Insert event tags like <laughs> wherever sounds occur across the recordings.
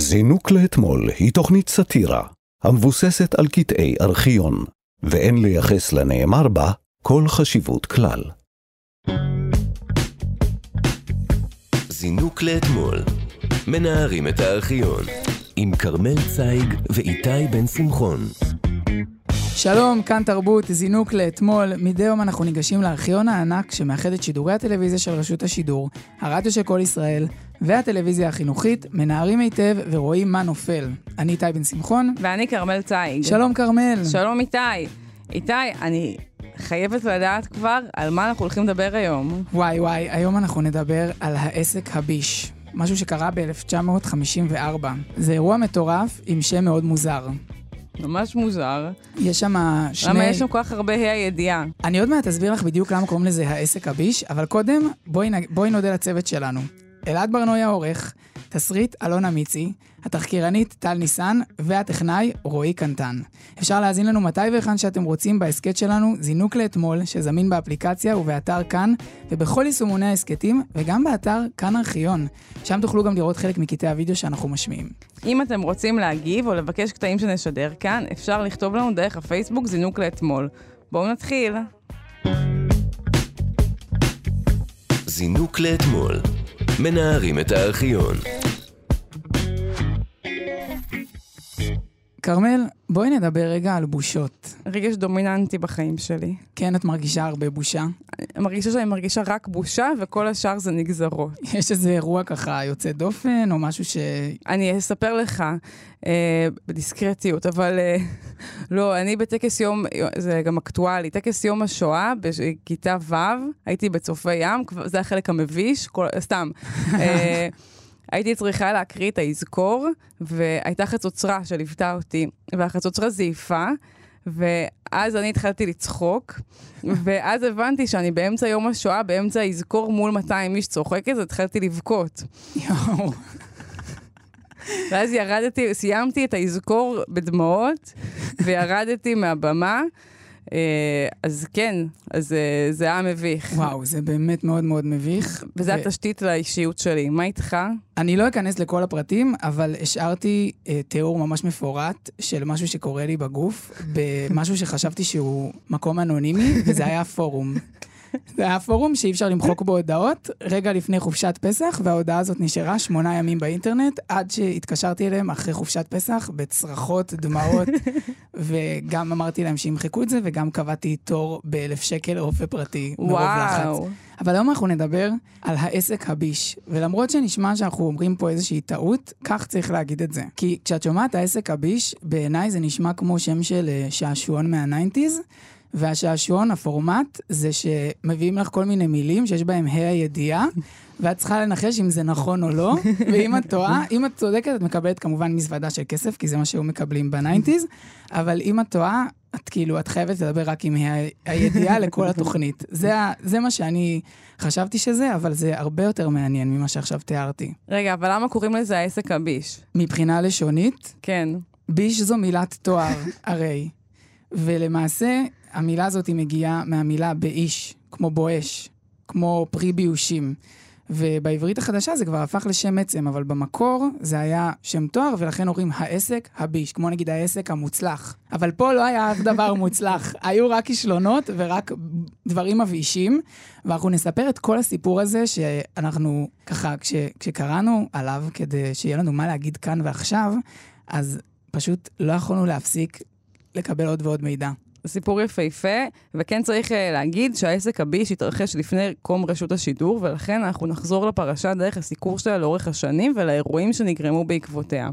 זינוק לאתמול היא תוכנית סאטירה המבוססת על קטעי ארכיון, ואין לייחס לנאמר בה כל חשיבות כלל. זינוק לאתמול, מנערים את הארכיון, עם כרמל צייג ואיתי בן שמחון. שלום, כאן תרבות, זינוק לאתמול. מדי יום אנחנו ניגשים לארכיון הענק שמאחד את שידורי הטלוויזיה של רשות השידור, הרדיו של כל ישראל והטלוויזיה החינוכית, מנערים היטב ורואים מה נופל. אני איתי בן שמחון. ואני כרמל צייג. שלום כרמל. שלום איתי. איתי, אני חייבת לדעת כבר על מה אנחנו הולכים לדבר היום. וואי וואי, היום אנחנו נדבר על העסק הביש. משהו שקרה ב-1954. זה אירוע מטורף עם שם מאוד מוזר. ממש מוזר. יש שם שני... למה יש שם כל כך הרבה ה' הידיעה? אני עוד מעט אסביר לך בדיוק למה קוראים לזה העסק הביש, אבל קודם בואי, נ... בואי נודה לצוות שלנו. אלעד ברנועי העורך, תסריט אלונה מיצי, התחקירנית טל ניסן והטכנאי רועי קנטן. אפשר להאזין לנו מתי והיכן שאתם רוצים בהסכת שלנו, זינוק לאתמול, שזמין באפליקציה ובאתר כאן, ובכל יישומוני ההסכתים, וגם באתר כאן ארכיון. שם תוכלו גם לראות חלק מקטעי הוידאו שאנחנו משמיעים. אם אתם רוצים להגיב או לבקש קטעים שנשדר כאן, אפשר לכתוב לנו דרך הפייסבוק זינוק לאתמול. בואו נתחיל. זינוק לאתמול, מנערים את הארכיון. כרמל, בואי נדבר רגע על בושות. רגש דומיננטי בחיים שלי. כן, את מרגישה הרבה בושה? אני מרגישה שאני מרגישה רק בושה, וכל השאר זה נגזרות. יש איזה אירוע ככה יוצא דופן, או משהו ש... אני אספר לך אה, בדיסקרטיות, אבל אה, <laughs> לא, אני בטקס יום, זה גם אקטואלי, טקס יום השואה בכיתה ו', הייתי בצופי ים, זה החלק המביש, כל, סתם. <laughs> אה, הייתי צריכה להקריא את האזכור, והייתה חצוצרה שליוותה אותי, והחצוצרה זייפה, ואז אני התחלתי לצחוק, <laughs> ואז הבנתי שאני באמצע יום השואה, באמצע האזכור מול 200 איש צוחקת, אז התחלתי לבכות. יואו. <laughs> ואז ירדתי, סיימתי את האזכור בדמעות, וירדתי מהבמה. אה, אז כן, אז אה, זה היה מביך. וואו, זה באמת מאוד מאוד מביך. וזה התשתית לאישיות שלי. מה איתך? אני לא אכנס לכל הפרטים, אבל השארתי אה, תיאור ממש מפורט של משהו שקורה לי בגוף, <laughs> במשהו שחשבתי שהוא מקום אנונימי, וזה היה פורום. זה היה פורום שאי אפשר למחוק בו הודעות, רגע לפני חופשת פסח, וההודעה הזאת נשארה שמונה ימים באינטרנט, עד שהתקשרתי אליהם אחרי חופשת פסח, בצרחות, דמעות, <laughs> וגם אמרתי להם שימחקו את זה, וגם קבעתי תור באלף שקל רופא פרטי, מרוב לחץ. אבל היום אנחנו נדבר על העסק הביש, ולמרות שנשמע שאנחנו אומרים פה איזושהי טעות, כך צריך להגיד את זה. כי כשאת שומעת העסק הביש, בעיניי זה נשמע כמו שם של שעשועון מה nineties. והשעשועון, הפורמט, זה שמביאים לך כל מיני מילים שיש בהם ה' הידיעה, ואת צריכה לנחש אם זה נכון או לא, <laughs> ואם את טועה, אם את צודקת, את מקבלת כמובן מזוודה של כסף, כי זה מה שהיו מקבלים ב nineties, אבל אם את טועה, את כאילו, את חייבת לדבר רק עם הידיעה <laughs> לכל התוכנית. זה, זה מה שאני חשבתי שזה, אבל זה הרבה יותר מעניין ממה שעכשיו תיארתי. רגע, אבל למה קוראים לזה העסק הביש? מבחינה לשונית? כן. ביש זו מילת תואר, <laughs> הרי. ולמעשה, המילה הזאת מגיעה מהמילה באיש, כמו בואש, כמו פרי ביושים. ובעברית החדשה זה כבר הפך לשם עצם, אבל במקור זה היה שם תואר, ולכן אומרים העסק הביש, כמו נגיד העסק המוצלח. אבל פה לא היה אף דבר מוצלח, <laughs> היו רק כישלונות ורק דברים מבאישים, ואנחנו נספר את כל הסיפור הזה שאנחנו, ככה, כש, כשקראנו עליו, כדי שיהיה לנו מה להגיד כאן ועכשיו, אז פשוט לא יכולנו להפסיק לקבל עוד ועוד מידע. סיפור יפהפה, וכן צריך להגיד שהעסק הביש התרחש לפני קום רשות השידור, ולכן אנחנו נחזור לפרשה דרך הסיקור שלה לאורך השנים ולאירועים שנגרמו בעקבותיה.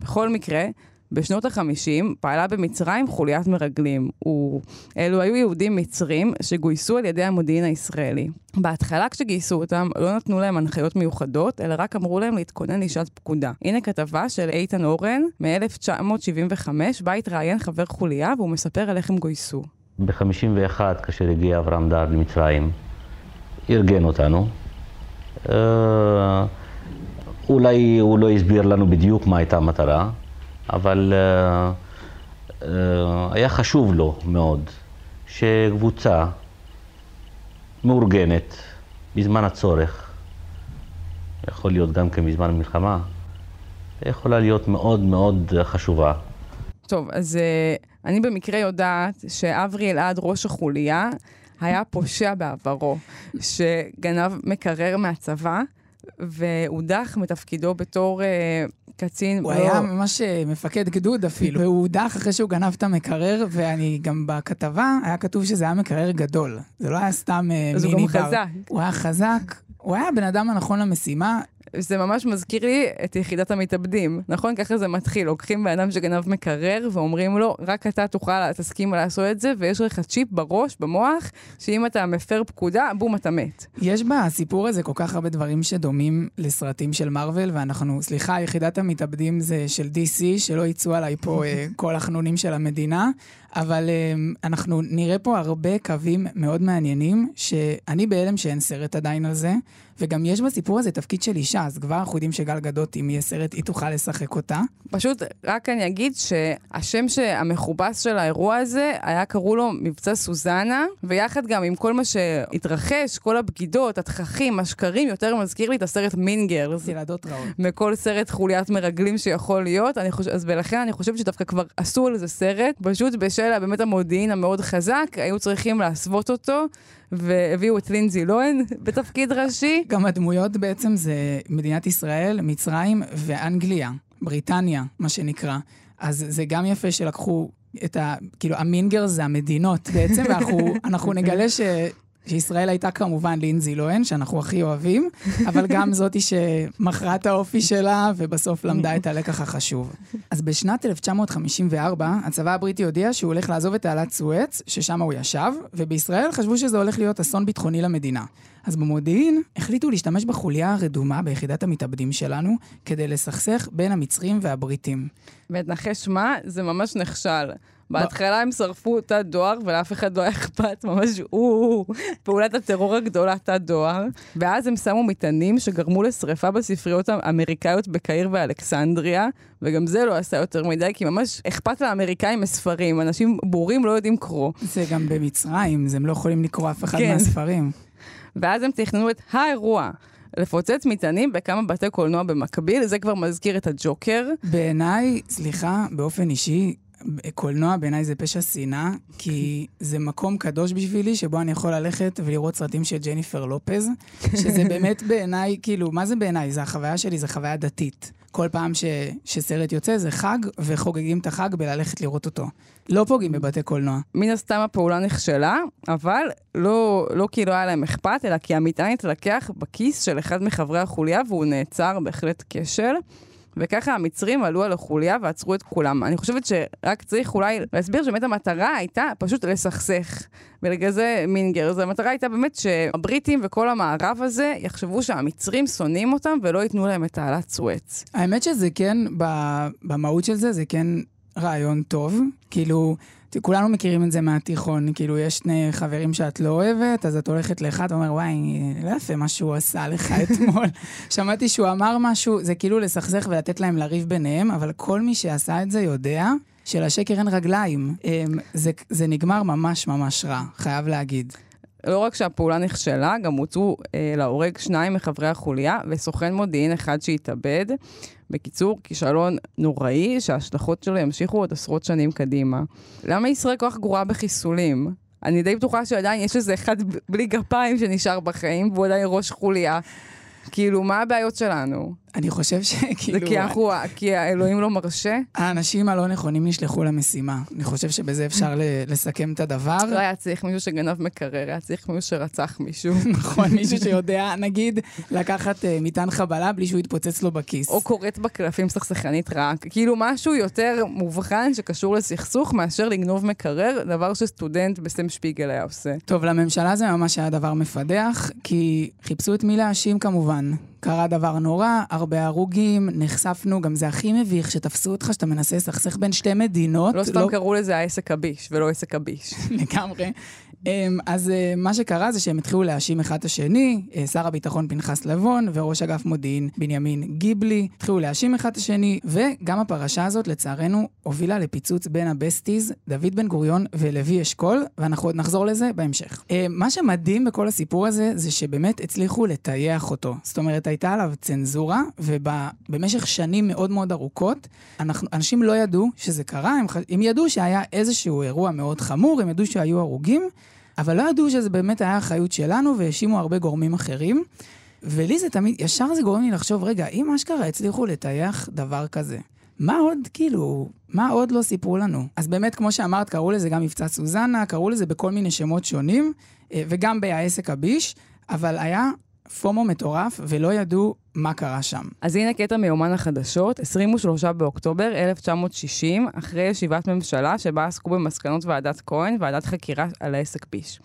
בכל מקרה, בשנות ה-50 פעלה במצרים חוליית מרגלים. הוא... אלו היו יהודים מצרים שגויסו על ידי המודיעין הישראלי. בהתחלה כשגייסו אותם לא נתנו להם הנחיות מיוחדות, אלא רק אמרו להם להתכונן לשעת פקודה. הנה כתבה של איתן אורן מ-1975, בה התראיין חבר חוליה והוא מספר על איך הם גויסו. ב-51, כאשר הגיע אברהם דר למצרים, ארגן אותנו. אה, אולי הוא לא הסביר לנו בדיוק מה הייתה המטרה. אבל uh, uh, היה חשוב לו מאוד שקבוצה מאורגנת בזמן הצורך, יכול להיות גם כן בזמן המלחמה, יכולה להיות מאוד מאוד חשובה. טוב, אז uh, אני במקרה יודעת שאברי אלעד, ראש החוליה, היה פושע בעברו, שגנב מקרר מהצבא, והודח מתפקידו בתור uh, קצין. הוא לא... היה ממש uh, מפקד גדוד אפילו, והוא הודח אחרי שהוא גנב את המקרר, ואני גם בכתבה, היה כתוב שזה היה מקרר גדול. זה לא היה סתם uh, מיני בר. אז הוא גם חזק. הוא היה חזק, הוא היה הבן אדם הנכון למשימה. זה ממש מזכיר לי את יחידת המתאבדים, נכון? ככה זה מתחיל, לוקחים בן אדם שגנב מקרר ואומרים לו, רק אתה תוכל, תסכים לעשות את זה, ויש לך צ'יפ בראש, במוח, שאם אתה מפר פקודה, בום, אתה מת. יש בסיפור הזה כל כך הרבה דברים שדומים לסרטים של מארוול, ואנחנו, סליחה, יחידת המתאבדים זה של DC, שלא יצאו עליי פה אה, כל החנונים של המדינה, אבל אה, אנחנו נראה פה הרבה קווים מאוד מעניינים, שאני בהלם שאין סרט עדיין על זה. וגם יש בסיפור הזה תפקיד של אישה, אז כבר אנחנו יודעים שגל גדות, אם יהיה סרט, היא תוכל לשחק אותה. פשוט, רק אני אגיד שהשם המכובס של האירוע הזה, היה קראו לו מבצע סוזנה, ויחד גם עם כל מה שהתרחש, כל הבגידות, התככים, השקרים, יותר מזכיר לי את הסרט מינגרס. ילדות רעות. מכל סרט חוליית מרגלים שיכול להיות, אני חושב, אז ולכן אני חושבת שדווקא כבר עשו על זה סרט, פשוט בשל באמת המודיעין המאוד חזק, היו צריכים להסוות אותו. והביאו את לינזי לוהן <laughs> בתפקיד ראשי. גם הדמויות בעצם זה מדינת ישראל, מצרים ואנגליה, בריטניה, מה שנקרא. אז זה גם יפה שלקחו את ה... כאילו, המינגר זה המדינות בעצם, ואנחנו <laughs> נגלה ש... שישראל הייתה כמובן לינזי לוהן, שאנחנו הכי אוהבים, אבל גם <laughs> זאתי שמכרה את האופי שלה, ובסוף למדה את הלקח החשוב. אז בשנת 1954, הצבא הבריטי הודיע שהוא הולך לעזוב את תעלת סואץ, ששם הוא ישב, ובישראל חשבו שזה הולך להיות אסון ביטחוני למדינה. אז במודיעין החליטו להשתמש בחוליה הרדומה ביחידת המתאבדים שלנו, כדי לסכסך בין המצרים והבריטים. ותנחש מה? זה ממש נכשל. בהתחלה הם שרפו תא דואר, ולאף אחד לא היה אכפת, ממש או פעולת הטרור הגדולה תא דואר. ואז הם שמו מטענים שגרמו לשרפה בספריות האמריקאיות בקהיר ואלכסנדריה, וגם זה לא עשה יותר מדי, כי ממש אכפת לאמריקאים מספרים. אנשים בורים לא יודעים קרוא. זה גם במצרים, הם לא יכולים לקרוא אף אחד כן. מהספרים. ואז הם תכננו את האירוע. לפוצץ מטענים בכמה בתי קולנוע במקביל, זה כבר מזכיר את הג'וקר. בעיניי, סליחה, באופן אישי, קולנוע בעיניי זה פשע שנאה, כי זה מקום קדוש בשבילי, שבו אני יכול ללכת ולראות סרטים של ג'ניפר לופז, שזה באמת בעיניי, כאילו, מה זה בעיניי? זה החוויה שלי, זה חוויה דתית. כל פעם ש, שסרט יוצא זה חג, וחוגגים את החג בללכת לראות אותו. לא פוגעים בבתי קולנוע. מן הסתם הפעולה נכשלה, אבל לא, לא כי לא היה להם אכפת, אלא כי המטען התלקח בכיס של אחד מחברי החוליה, והוא נעצר בהחלט כשל. וככה המצרים עלו על החוליה ועצרו את כולם. אני חושבת שרק צריך אולי להסביר שבאמת המטרה הייתה פשוט לסכסך. ולגלל זה מינגר, אז המטרה הייתה באמת שהבריטים וכל המערב הזה יחשבו שהמצרים שונאים אותם ולא ייתנו להם את תעלת סואץ. האמת שזה כן, במהות של זה, זה כן רעיון טוב. כאילו, כולנו מכירים את זה מהתיכון, כאילו, יש שני חברים שאת לא אוהבת, אז את הולכת לאחד ואומר, וואי, לא יפה מה שהוא עשה לך <laughs> אתמול. שמעתי שהוא אמר משהו, זה כאילו לסכסך ולתת להם לריב ביניהם, אבל כל מי שעשה את זה יודע שלשקר אין רגליים. אמ, זה, זה נגמר ממש ממש רע, חייב להגיד. לא רק שהפעולה נכשלה, גם הוצאו אה, להורג שניים מחברי החוליה וסוכן מודיעין אחד שהתאבד. בקיצור, כישלון נוראי שההשלכות שלו ימשיכו עוד עשרות שנים קדימה. למה ישראל כל כך גרועה בחיסולים? אני די בטוחה שעדיין יש איזה אחד בלי גפיים שנשאר בחיים, והוא עדיין ראש חוליה. כאילו, מה הבעיות שלנו? אני חושב שכאילו... זה כי אנחנו, כי האלוהים לא מרשה? האנשים הלא נכונים נשלחו למשימה. אני חושב שבזה אפשר לסכם את הדבר. לא היה צריך מישהו שגנב מקרר, היה צריך מישהו שרצח מישהו. <laughs> נכון, מישהו שיודע, נגיד, לקחת אה, מטען חבלה בלי שהוא יתפוצץ לו בכיס. או קוראת בקלפים סכסכנית רק. כאילו משהו יותר מובחן שקשור לסכסוך מאשר לגנוב מקרר, דבר שסטודנט בסם שפיגל היה עושה. טוב, לממשלה זה ממש היה דבר מפדח, כי חיפשו את מי להאשים כמובן. קרה דבר נורא, הרבה הרוגים, נחשפנו, גם זה הכי מביך שתפסו אותך שאתה מנסה לסכסך בין שתי מדינות. לא סתם לא... קראו לזה העסק הביש, ולא עסק הביש. <laughs> לגמרי. אמ, אז אה, מה שקרה זה שהם התחילו להאשים אחד את השני, אה, שר הביטחון פנחס לבון וראש אגף מודיעין בנימין גיבלי, התחילו להאשים אחד את השני, וגם הפרשה הזאת, לצערנו, הובילה לפיצוץ בין הבסטיז, דוד בן גוריון ולוי אשכול, ואנחנו עוד נחזור לזה בהמשך. אמ, מה שמדהים בכל הסיפור הזה, זה שבאמת הצליחו לטייח אותו. זאת אומרת, הייתה עליו צנזורה, ובמשך שנים מאוד מאוד ארוכות, אנחנו, אנשים לא ידעו שזה קרה, הם, הם ידעו שהיה איזשהו אירוע מאוד חמור, הם ידעו שהיו הרוגים, אבל לא ידעו שזה באמת היה אחריות שלנו, והאשימו הרבה גורמים אחרים. ולי זה תמיד, ישר זה גורם לי לחשוב, רגע, אם אשכרה הצליחו לטייח דבר כזה, מה עוד, כאילו, מה עוד לא סיפרו לנו? אז באמת, כמו שאמרת, קראו לזה גם מבצע סוזנה, קראו לזה בכל מיני שמות שונים, אה, וגם בעסק הביש, אבל היה פומו מטורף, ולא ידעו מה קרה שם. אז הנה קטע מיומן החדשות, 23 באוקטובר 1960, אחרי ישיבת ממשלה שבה עסקו במסקנות ועדת כהן, ועדת חקירה על העסק ביש.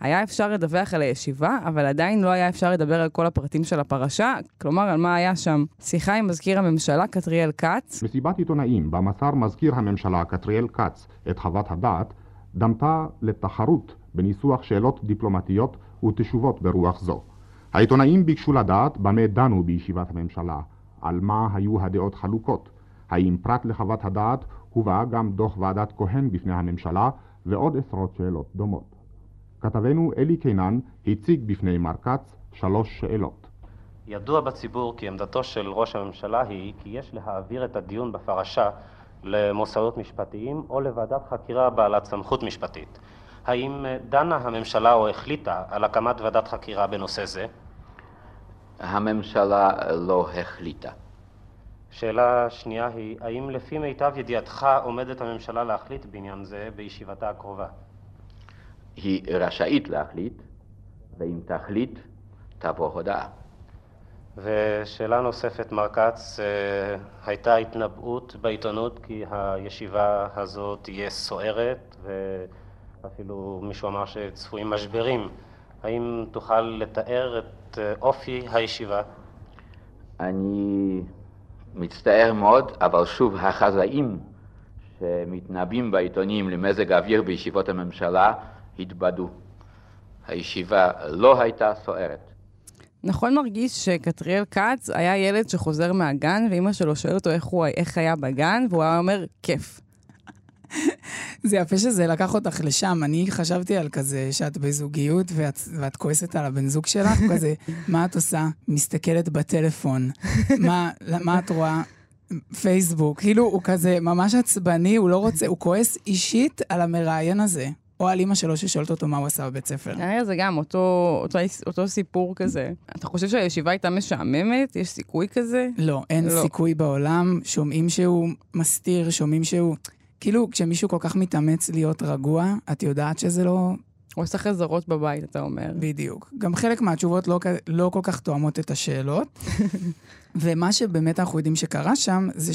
היה אפשר לדווח על הישיבה, אבל עדיין לא היה אפשר לדבר על כל הפרטים של הפרשה, כלומר על מה היה שם. שיחה עם מזכיר הממשלה קטריאל כץ. מסיבת עיתונאים, בה מסר מזכיר הממשלה קטריאל כץ את חוות הדעת, דמתה לתחרות בניסוח שאלות דיפלומטיות ותשובות ברוח זו. העיתונאים ביקשו לדעת במה דנו בישיבת הממשלה, על מה היו הדעות חלוקות, האם פרט לחוות הדעת הובא גם דוח ועדת כהן בפני הממשלה ועוד עשרות שאלות דומות. כתבנו אלי קינן הציג בפני מר כץ שלוש שאלות. ידוע בציבור כי עמדתו של ראש הממשלה היא כי יש להעביר את הדיון בפרשה למוסדות משפטיים או לוועדת חקירה בעלת סמכות משפטית. האם דנה הממשלה או החליטה על הקמת ועדת חקירה בנושא זה? הממשלה לא החליטה. שאלה שנייה היא, האם לפי מיטב ידיעתך עומדת הממשלה להחליט בעניין זה בישיבתה הקרובה? היא רשאית להחליט, ואם תחליט, תבוא הודעה. ושאלה נוספת, מר כץ, אה, הייתה התנבאות בעיתונות כי הישיבה הזאת תהיה סוערת, ואפילו מישהו אמר שצפויים משברים. האם תוכל לתאר את אה, אופי הישיבה? אני מצטער מאוד, אבל שוב, החזאים שמתנבאים בעיתונים למזג האוויר בישיבות הממשלה התבדו. הישיבה לא הייתה סוערת. נכון מרגיש שקטריאל כץ היה ילד שחוזר מהגן, ואימא שלו שואלת אותו איך, הוא, איך היה בגן, והוא היה אומר, כיף. זה יפה שזה לקח אותך לשם. אני חשבתי על כזה שאת בזוגיות ואת, ואת כועסת על הבן זוג שלך, <laughs> כזה, מה את עושה? מסתכלת בטלפון. מה, מה את רואה? פייסבוק. כאילו, הוא כזה ממש עצבני, הוא לא רוצה, הוא כועס אישית על המראיין הזה. או על אימא שלו ששואלת אותו מה הוא עשה בבית ספר. כנראה זה גם אותו, אותו, אותו סיפור כזה. אתה חושב שהישיבה הייתה משעממת? יש סיכוי כזה? לא, אין לא. סיכוי בעולם. שומעים שהוא מסתיר, שומעים שהוא... כאילו, כשמישהו כל כך מתאמץ להיות רגוע, את יודעת שזה לא... הוא עושה חזרות בבית, אתה אומר. בדיוק. גם חלק מהתשובות לא, לא כל כך תואמות את השאלות. <laughs> ומה שבאמת אנחנו יודעים שקרה שם, זה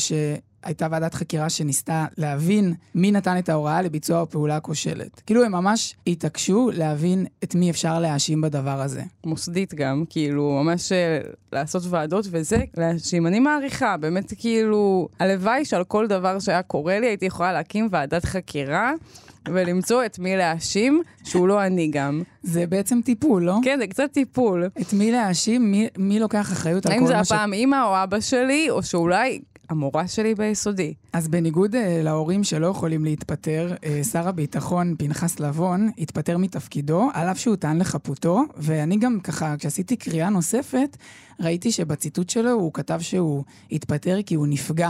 שהייתה ועדת חקירה שניסתה להבין מי נתן את ההוראה לביצוע הפעולה הכושלת. כאילו, הם ממש התעקשו להבין את מי אפשר להאשים בדבר הזה. מוסדית גם, כאילו, ממש אה, לעשות ועדות וזה, להאשים. אני מעריכה, באמת, כאילו, הלוואי שעל כל דבר שהיה קורה לי, הייתי יכולה להקים ועדת חקירה. ולמצוא את מי להאשים, שהוא לא אני גם. זה בעצם טיפול, לא? כן, זה קצת טיפול. את מי להאשים, מי, מי לוקח אחריות על כל מה ש... האם זה הפעם אימא או אבא שלי, או שאולי המורה שלי ביסודי. אז בניגוד uh, להורים שלא יכולים להתפטר, uh, שר הביטחון פנחס לבון התפטר מתפקידו, על אף שהוא טען לחפותו, ואני גם ככה, כשעשיתי קריאה נוספת, ראיתי שבציטוט שלו הוא כתב שהוא התפטר כי הוא נפגע.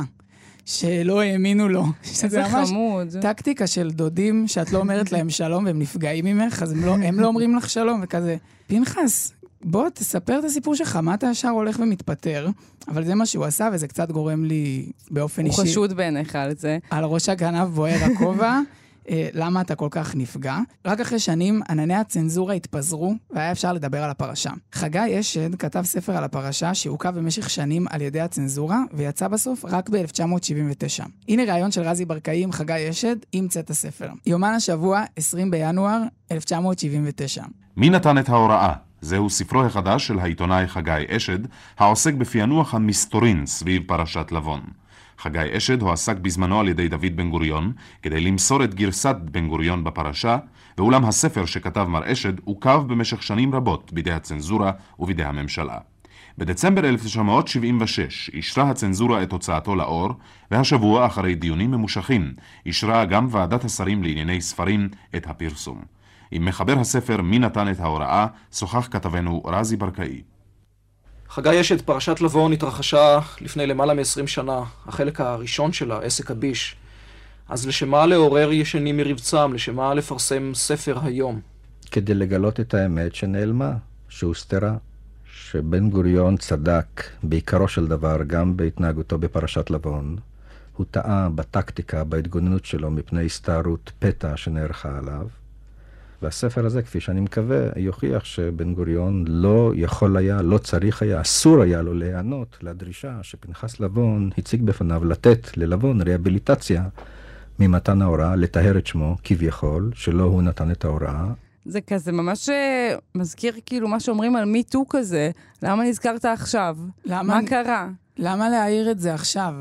שלא האמינו לו. איזה חמוד. טקטיקה של דודים שאת לא אומרת להם שלום והם נפגעים ממך, אז הם לא, הם לא אומרים לך שלום, וכזה, פנחס, בוא תספר את הסיפור שלך, מה אתה ישר הולך ומתפטר? אבל זה מה שהוא עשה, וזה קצת גורם לי באופן הוא אישי... הוא חשוד בעיניך על זה. על ראש הגנב בוער הכובע. אה, למה אתה כל כך נפגע. רק אחרי שנים ענני הצנזורה התפזרו והיה אפשר לדבר על הפרשה. חגי אשד כתב ספר על הפרשה שעוכב במשך שנים על ידי הצנזורה ויצא בסוף רק ב-1979. הנה ראיון של רזי ברקאי עם חגי אשד עם צאת הספר. יומן השבוע, 20 בינואר 1979. מי נתן את ההוראה? זהו ספרו החדש של העיתונאי חגי אשד, העוסק בפענוח המסתורין סביב פרשת לבון. חגי אשד הועסק בזמנו על ידי דוד בן גוריון כדי למסור את גרסת בן גוריון בפרשה, ואולם הספר שכתב מר אשד עוכב במשך שנים רבות בידי הצנזורה ובידי הממשלה. בדצמבר 1976 אישרה הצנזורה את הוצאתו לאור, והשבוע, אחרי דיונים ממושכים, אישרה גם ועדת השרים לענייני ספרים את הפרסום. עם מחבר הספר "מי נתן את ההוראה" שוחח כתבנו רזי ברקאי. חגי אשת, פרשת לבון התרחשה לפני למעלה מ-20 שנה, החלק הראשון שלה, עסק הביש. אז לשמה לעורר ישנים מרבצם, לשמה לפרסם ספר היום? כדי לגלות את האמת שנעלמה, שהוסתרה. שבן גוריון צדק בעיקרו של דבר גם בהתנהגותו בפרשת לבון. הוא טעה בטקטיקה, בהתגוננות שלו מפני הסתערות פתע שנערכה עליו. והספר הזה, כפי שאני מקווה, יוכיח שבן גוריון לא יכול היה, לא צריך היה, אסור היה לו להיענות לדרישה שפנחס לבון הציג בפניו לתת ללבון ריאביליטציה ממתן ההוראה, לטהר את שמו, כביכול, שלא הוא נתן את ההוראה. זה כזה ממש אה, מזכיר כאילו מה שאומרים על מיטו כזה. למה נזכרת עכשיו? למה... מה קרה? למה להעיר את זה עכשיו?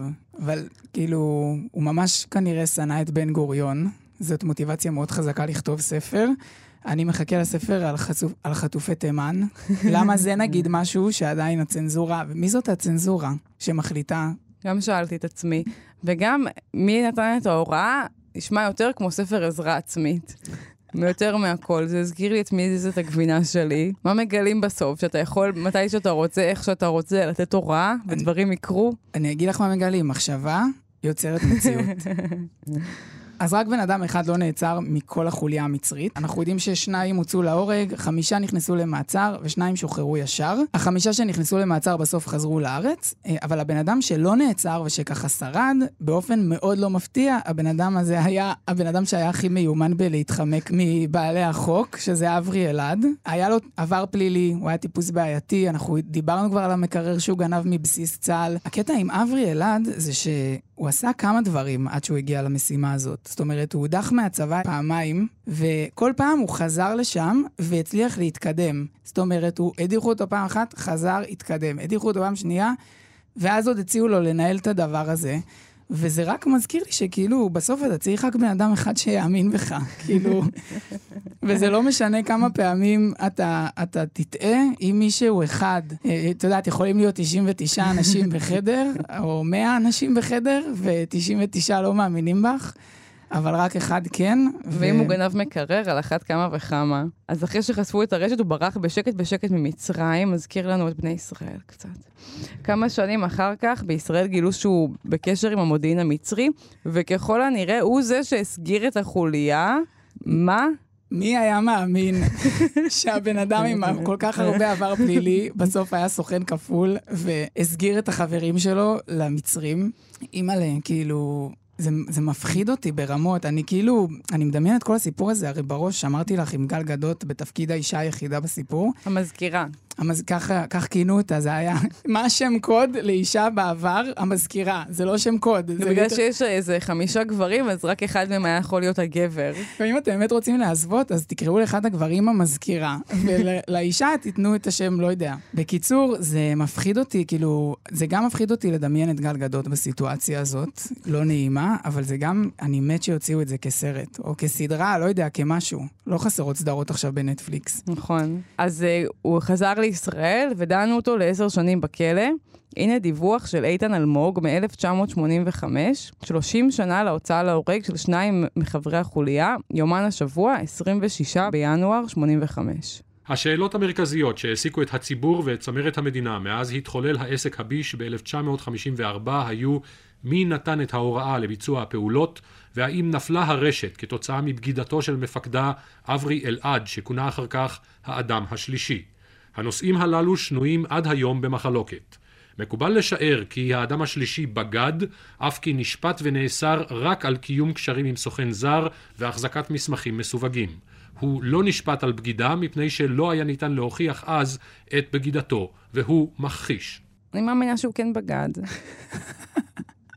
אבל כאילו, הוא ממש כנראה שנא את בן גוריון. זאת מוטיבציה מאוד חזקה לכתוב ספר. אני מחכה לספר על, חצוף, על חטופי תימן. <laughs> למה זה נגיד משהו שעדיין הצנזורה, ומי זאת הצנזורה שמחליטה? גם שאלתי את עצמי. וגם, מי נתן את ההוראה? נשמע יותר כמו ספר עזרה עצמית. יותר מהכל, זה הזכיר לי את מי זאת הגבינה שלי. מה מגלים בסוף? שאתה יכול, מתי שאתה רוצה, איך שאתה רוצה, לתת הוראה, ודברים יקרו? אני אגיד לך מה מגלים, מחשבה יוצרת מציאות. <laughs> אז רק בן אדם אחד לא נעצר מכל החוליה המצרית. אנחנו יודעים ששניים הוצאו להורג, חמישה נכנסו למעצר ושניים שוחררו ישר. החמישה שנכנסו למעצר בסוף חזרו לארץ, אה, אבל הבן אדם שלא נעצר ושככה שרד, באופן מאוד לא מפתיע, הבן אדם הזה היה הבן אדם שהיה הכי מיומן בלהתחמק מבעלי החוק, שזה אברי אלעד. היה לו עבר פלילי, הוא היה טיפוס בעייתי, אנחנו דיברנו כבר על המקרר שהוא גנב מבסיס צה"ל. הקטע עם אברי אלעד זה ש... הוא עשה כמה דברים עד שהוא הגיע למשימה הזאת. זאת אומרת, הוא הודח מהצבא פעמיים, וכל פעם הוא חזר לשם והצליח להתקדם. זאת אומרת, הוא הדיחו אותו פעם אחת, חזר, התקדם. הדיחו אותו פעם שנייה, ואז עוד הציעו לו לנהל את הדבר הזה. וזה רק מזכיר לי שכאילו, בסוף אתה צריך רק בן אדם אחד שיאמין בך, <laughs> כאילו, וזה לא משנה כמה פעמים אתה, אתה תטעה, אם מישהו אחד, אה, את יודעת, יכולים להיות 99 אנשים בחדר, או 100 אנשים בחדר, ו-99 לא מאמינים בך. אבל רק אחד כן. ואם ו... הוא גנב מקרר, על אחת כמה וכמה. אז אחרי שחשפו את הרשת, הוא ברח בשקט בשקט ממצרים, מזכיר לנו את בני ישראל קצת. כמה שנים אחר כך, בישראל גילו שהוא בקשר עם המודיעין המצרי, וככל הנראה הוא זה שהסגיר את החוליה. מה? מי היה מאמין <laughs> שהבן אדם עם כל כך הרבה עבר פלילי, בסוף היה סוכן כפול והסגיר את החברים שלו למצרים? אימא'לה, כאילו, זה, זה מפחיד אותי ברמות. אני כאילו, אני מדמיין את כל הסיפור הזה, הרי בראש אמרתי לך עם גל גדות בתפקיד האישה היחידה בסיפור. המזכירה. המז... כך, כך כינו אותה, זה היה, <laughs> מה השם קוד לאישה בעבר? המזכירה, זה לא שם קוד. זה בגלל יותר... שיש איזה חמישה גברים, אז רק אחד מהם היה יכול להיות הגבר. ואם אתם באמת רוצים להסוות, אז תקראו לאחד הגברים המזכירה, <laughs> ולאישה תיתנו את השם, לא יודע. בקיצור, זה מפחיד אותי, כאילו, זה גם מפחיד אותי לדמיין את גל גדות בסיטואציה הזאת, לא נעימה, אבל זה גם, אני מת שיוציאו את זה כסרט, או כסדרה, לא יודע, כמשהו. לא חסרות סדרות עכשיו בנטפליקס. נכון. אז uh, הוא חזר לישראל ודנו אותו לעשר שנים בכלא. הנה דיווח של איתן אלמוג מ-1985, 30 שנה להוצאה להורג של שניים מחברי החוליה, יומן השבוע, 26 בינואר 85. השאלות המרכזיות שהעסיקו את הציבור ואת צמרת המדינה מאז התחולל העסק הביש ב-1954 היו מי נתן את ההוראה לביצוע הפעולות והאם נפלה הרשת כתוצאה מבגידתו של מפקדה אברי אלעד שכונה אחר כך האדם השלישי. הנושאים הללו שנויים עד היום במחלוקת. מקובל לשער כי האדם השלישי בגד, אף כי נשפט ונאסר רק על קיום קשרים עם סוכן זר והחזקת מסמכים מסווגים. הוא לא נשפט על בגידה מפני שלא היה ניתן להוכיח אז את בגידתו, והוא מכחיש. אני מאמינה שהוא כן בגד.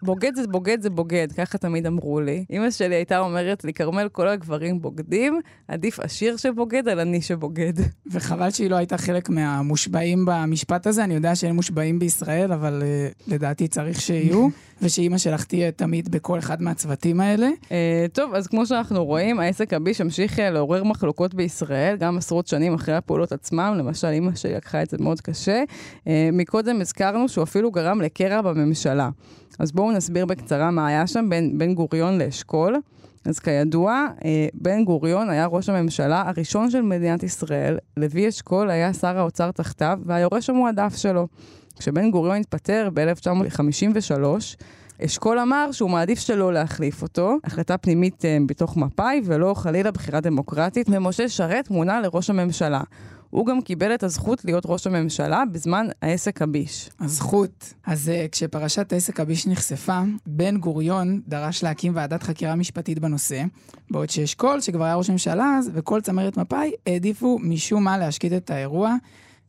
בוגד זה בוגד זה בוגד, ככה תמיד אמרו לי. אמא שלי הייתה אומרת לי, כרמל, כל הגברים בוגדים, עדיף עשיר שבוגד על עני שבוגד. וחבל שהיא לא הייתה חלק מהמושבעים במשפט הזה, אני יודע שאין מושבעים בישראל, אבל uh, לדעתי צריך שיהיו, ושאימא שלך תהיה תמיד בכל אחד מהצוותים האלה. Uh, טוב, אז כמו שאנחנו רואים, העסק הביש המשיך uh, לעורר מחלוקות בישראל, גם עשרות שנים אחרי הפעולות עצמם, למשל אימא שלי לקחה את זה מאוד קשה. Uh, מקודם הזכרנו שהוא אפילו גרם לקרע בממשלה. אז בואו נסביר בקצרה מה היה שם בין בן גוריון לאשכול. אז כידוע, בן גוריון היה ראש הממשלה הראשון של מדינת ישראל, לוי אשכול היה שר האוצר תחתיו והיורש המועדף שלו. כשבן גוריון התפטר ב-1953, אשכול אמר שהוא מעדיף שלא להחליף אותו, החלטה פנימית בתוך מפא"י ולא חלילה בחירה דמוקרטית, ומשה שרת מונה לראש הממשלה. הוא גם קיבל את הזכות להיות ראש הממשלה בזמן העסק הביש. הזכות. אז uh, כשפרשת העסק הביש נחשפה, בן גוריון דרש להקים ועדת חקירה משפטית בנושא, בעוד שאשכול, שכבר היה ראש ממשלה אז, וכל צמרת מפא"י, העדיפו משום מה להשקיט את האירוע,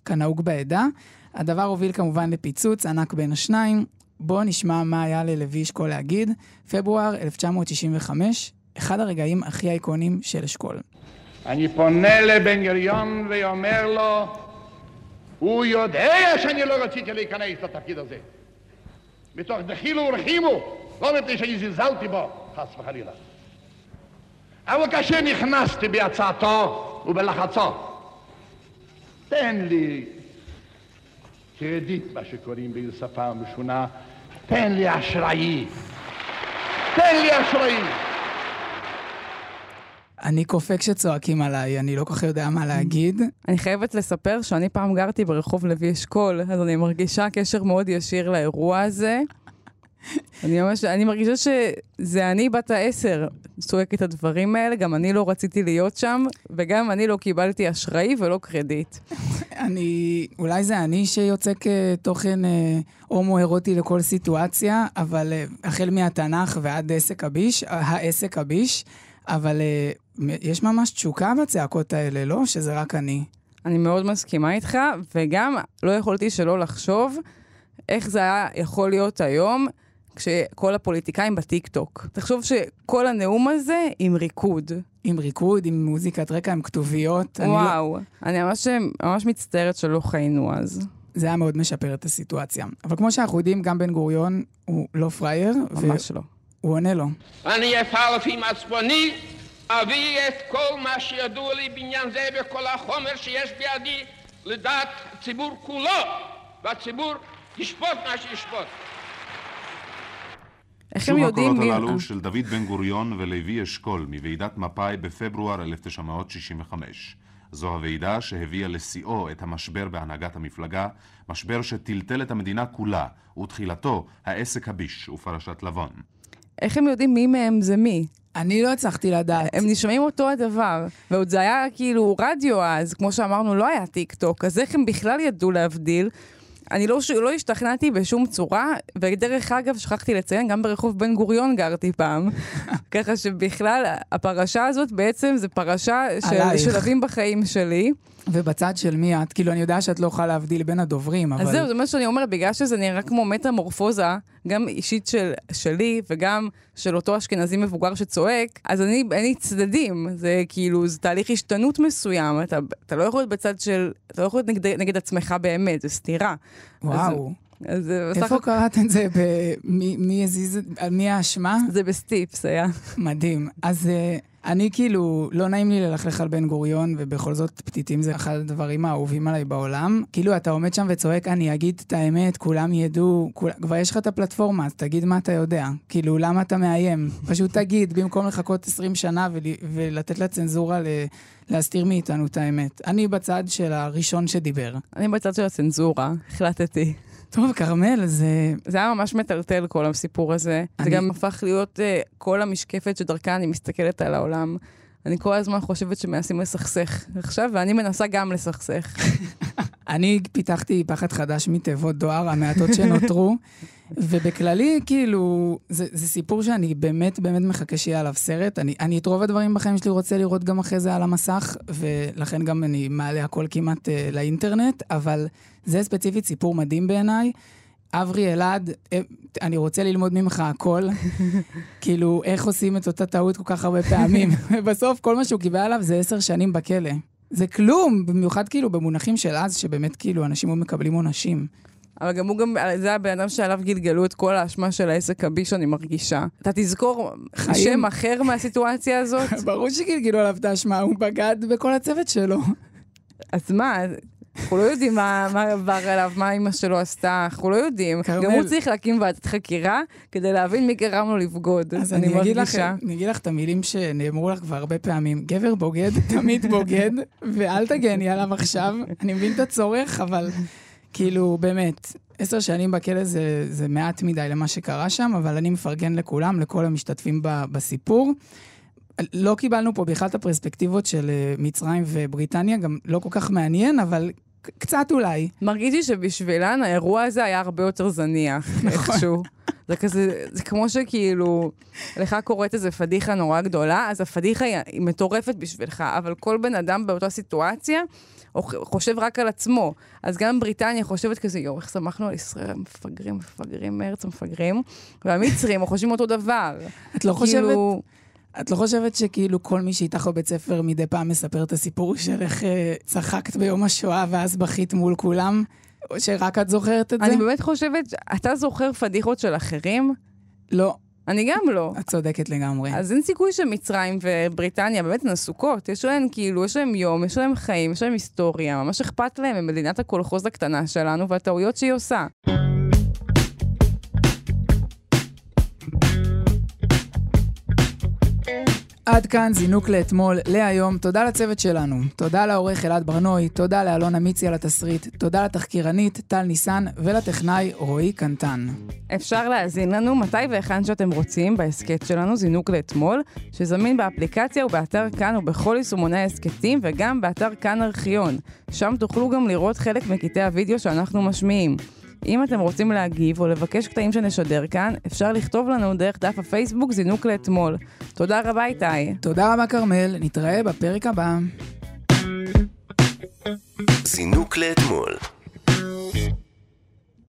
כנהוג בעדה. הדבר הוביל כמובן לפיצוץ ענק בין השניים. בואו נשמע מה היה ללוי אשכול להגיד. פברואר 1995, אחד הרגעים הכי אייקונים של אשכול. אני פונה לבן גוריון ואומר לו, הוא יודע שאני לא רציתי להיכנס לתפקיד הזה. מתוך דחילו ורחימו, לא מפני שאני זלזלתי בו, חס וחלילה. אבל כאשר נכנסתי בהצעתו ובלחצו, תן לי קרדיט, מה שקוראים בשפה משונה, תן לי אשראי. תן לי אשראי. אני קופא כשצועקים עליי, אני לא כל כך יודע מה להגיד. אני חייבת לספר שאני פעם גרתי ברחוב לוי אשכול, אז אני מרגישה קשר מאוד ישיר לאירוע הזה. אני ממש, אני מרגישה שזה אני בת העשר צועק את הדברים האלה, גם אני לא רציתי להיות שם, וגם אני לא קיבלתי אשראי ולא קרדיט. אני, אולי זה אני שיוצא כתוכן אה, הומו-אירוטי לכל סיטואציה, אבל אה, החל מהתנ"ך ועד עסק הביש, העסק הביש, אבל אה, יש ממש תשוקה בצעקות האלה, לא? שזה רק אני. אני מאוד מסכימה איתך, וגם לא יכולתי שלא לחשוב איך זה היה יכול להיות היום כשכל הפוליטיקאים בטיקטוק. תחשוב שכל הנאום הזה עם ריקוד. עם ריקוד, עם מוזיקת רקע, עם כתוביות. וואו, אני, לא... אני ממש, ממש מצטערת שלא חיינו אז. זה היה מאוד משפר את הסיטואציה. אבל כמו שאנחנו יודעים, גם בן גוריון הוא לא פראייר. ממש ו... לא. הוא עונה לו. אני אפעל לפי מצפוני, אביא את כל מה שידוע לי בעניין זה וכל החומר שיש בידי לדעת הציבור כולו, והציבור ישפוט מה שישפוט. איך הם יודעים מי... שוב הקולות הללו של דוד בן גוריון ולוי אשכול מוועידת מפא"י בפברואר 1965. זו הוועידה שהביאה לשיאו את המשבר בהנהגת המפלגה, משבר שטלטל את המדינה כולה, ותחילתו העסק הביש ופרשת לבון. איך הם יודעים מי מהם זה מי? אני לא הצלחתי לדעת. הם נשמעים אותו הדבר. ועוד זה היה כאילו רדיו אז, כמו שאמרנו, לא היה טיק טוק, אז איך הם בכלל ידעו להבדיל? אני לא, לא השתכנעתי בשום צורה, ודרך אגב, שכחתי לציין, גם ברחוב בן גוריון גרתי פעם. <laughs> ככה שבכלל, הפרשה הזאת בעצם זה פרשה של שלבים בחיים שלי. ובצד של מי את? כאילו, אני יודע שאת לא יכולה להבדיל בין הדוברים, אבל... אז זהו, זה מה שאני אומרת, בגלל שזה נראה כמו מטמורפוזה, גם אישית של, שלי וגם של אותו אשכנזי מבוגר שצועק, אז אני, אין לי צדדים. זה כאילו, זה תהליך השתנות מסוים. אתה, אתה לא יכול להיות בצד של... אתה לא יכול להיות נגד, נגד עצמך באמת, זה סתירה. וואו. אז, אז איפה בסך... קראת את זה? מי, מי הזיז... מי האשמה? זה בסטיפס היה. מדהים. אז... אני כאילו, לא נעים לי ללכלך על בן גוריון, ובכל זאת פתיתים זה אחד הדברים האהובים עליי בעולם. כאילו, אתה עומד שם וצועק, אני אגיד את האמת, כולם ידעו, כול... כבר יש לך את הפלטפורמה, אז תגיד מה אתה יודע. כאילו, למה אתה מאיים? פשוט תגיד, במקום לחכות 20 שנה ול... ולתת לצנזורה ל... להסתיר מאיתנו את האמת. אני בצד של הראשון שדיבר. אני בצד של הצנזורה, החלטתי. טוב, כרמל, זה... זה היה ממש מטלטל כל הסיפור הזה. אני... זה גם הפך להיות uh, כל המשקפת שדרכה אני מסתכלת על העולם. אני כל הזמן חושבת שמנסים לסכסך עכשיו, ואני מנסה גם לסכסך. אני פיתחתי פחד חדש מתיבות דואר, המעטות שנותרו, ובכללי, כאילו, זה, זה סיפור שאני באמת באמת מחכה שיהיה עליו סרט. אני, אני את רוב הדברים בחיים שלי רוצה לראות גם אחרי זה על המסך, ולכן גם אני מעלה הכל כמעט uh, לאינטרנט, אבל זה ספציפית סיפור מדהים בעיניי. אברי אלעד, אה, אני רוצה ללמוד ממך הכל. <laughs> כאילו, איך עושים את אותה טעות כל כך הרבה פעמים. <laughs> ובסוף, כל מה שהוא קיבל עליו זה עשר שנים בכלא. זה כלום, במיוחד כאילו במונחים של אז, שבאמת כאילו אנשים היו מקבלים עונשים. אבל גם הוא גם, זה הבן אדם שעליו גלגלו את כל האשמה של העסק הביש, אני מרגישה. אתה תזכור חיים. שם אחר מהסיטואציה הזאת? <laughs> ברור שגלגלו עליו את האשמה, הוא בגד בכל הצוות שלו. אז מה, אנחנו לא יודעים מה, מה עבר עליו, מה אימא שלו עשתה, אנחנו לא יודעים. כרמל. גם הוא צריך להקים ועדת חקירה כדי להבין מי גרם לו לבגוד. אז אני, אגיד לך. אני אגיד לך את המילים שנאמרו לך כבר הרבה פעמים. גבר בוגד, <laughs> תמיד בוגד, ואל תגני עליו עכשיו. אני מבין את הצורך, אבל כאילו, באמת, עשר שנים בכלא זה, זה מעט מדי למה שקרה שם, אבל אני מפרגן לכולם, לכל המשתתפים ב, בסיפור. לא קיבלנו פה בכלל את הפרספקטיבות של אה, מצרים ובריטניה, גם לא כל כך מעניין, אבל קצת אולי. מרגיש לי שבשבילן האירוע הזה היה הרבה יותר זניח, <laughs> איכשהו. זה כזה, זה כמו שכאילו, לך קורית איזה פדיחה נורא גדולה, אז הפדיחה היא, היא מטורפת בשבילך, אבל כל בן אדם באותה סיטואציה חושב רק על עצמו. אז גם בריטניה חושבת כזה, יואו, איך שמחנו על ישראל, מפגרים, מפגרים, מארץ המפגרים, והמצרים חושבים אותו דבר. את לא כאילו- חושבת... את לא חושבת שכאילו כל מי שאיתך בבית ספר מדי פעם מספר את הסיפור של איך אה, צחקת ביום השואה ואז בכית מול כולם? או שרק את זוכרת את זה? אני באמת חושבת, אתה זוכר פדיחות של אחרים? לא. אני גם לא. את צודקת לגמרי. אז אין סיכוי שמצרים ובריטניה באמת הן עסוקות. יש להן כאילו, יש להן יום, יש להן חיים, יש להן היסטוריה, ממש אכפת להן ממדינת הקולחוז הקטנה שלנו והטעויות שהיא עושה. עד כאן זינוק לאתמול, להיום. תודה לצוות שלנו. תודה לעורך אלעד ברנוי, תודה לאלונה מיצי על התסריט, תודה לתחקירנית טל ניסן ולטכנאי רועי קנטן. אפשר להאזין לנו מתי והיכן שאתם רוצים בהסכת שלנו, זינוק לאתמול, שזמין באפליקציה ובאתר כאן ובכל יישומוני ההסכתים וגם באתר כאן ארכיון. שם תוכלו גם לראות חלק מקטעי הוידאו שאנחנו משמיעים. אם אתם רוצים להגיב או לבקש קטעים שנשדר כאן, אפשר לכתוב לנו דרך דף הפייסבוק זינוק לאתמול. תודה רבה איתי. תודה רבה כרמל, נתראה בפרק הבא. זינוק לאתמול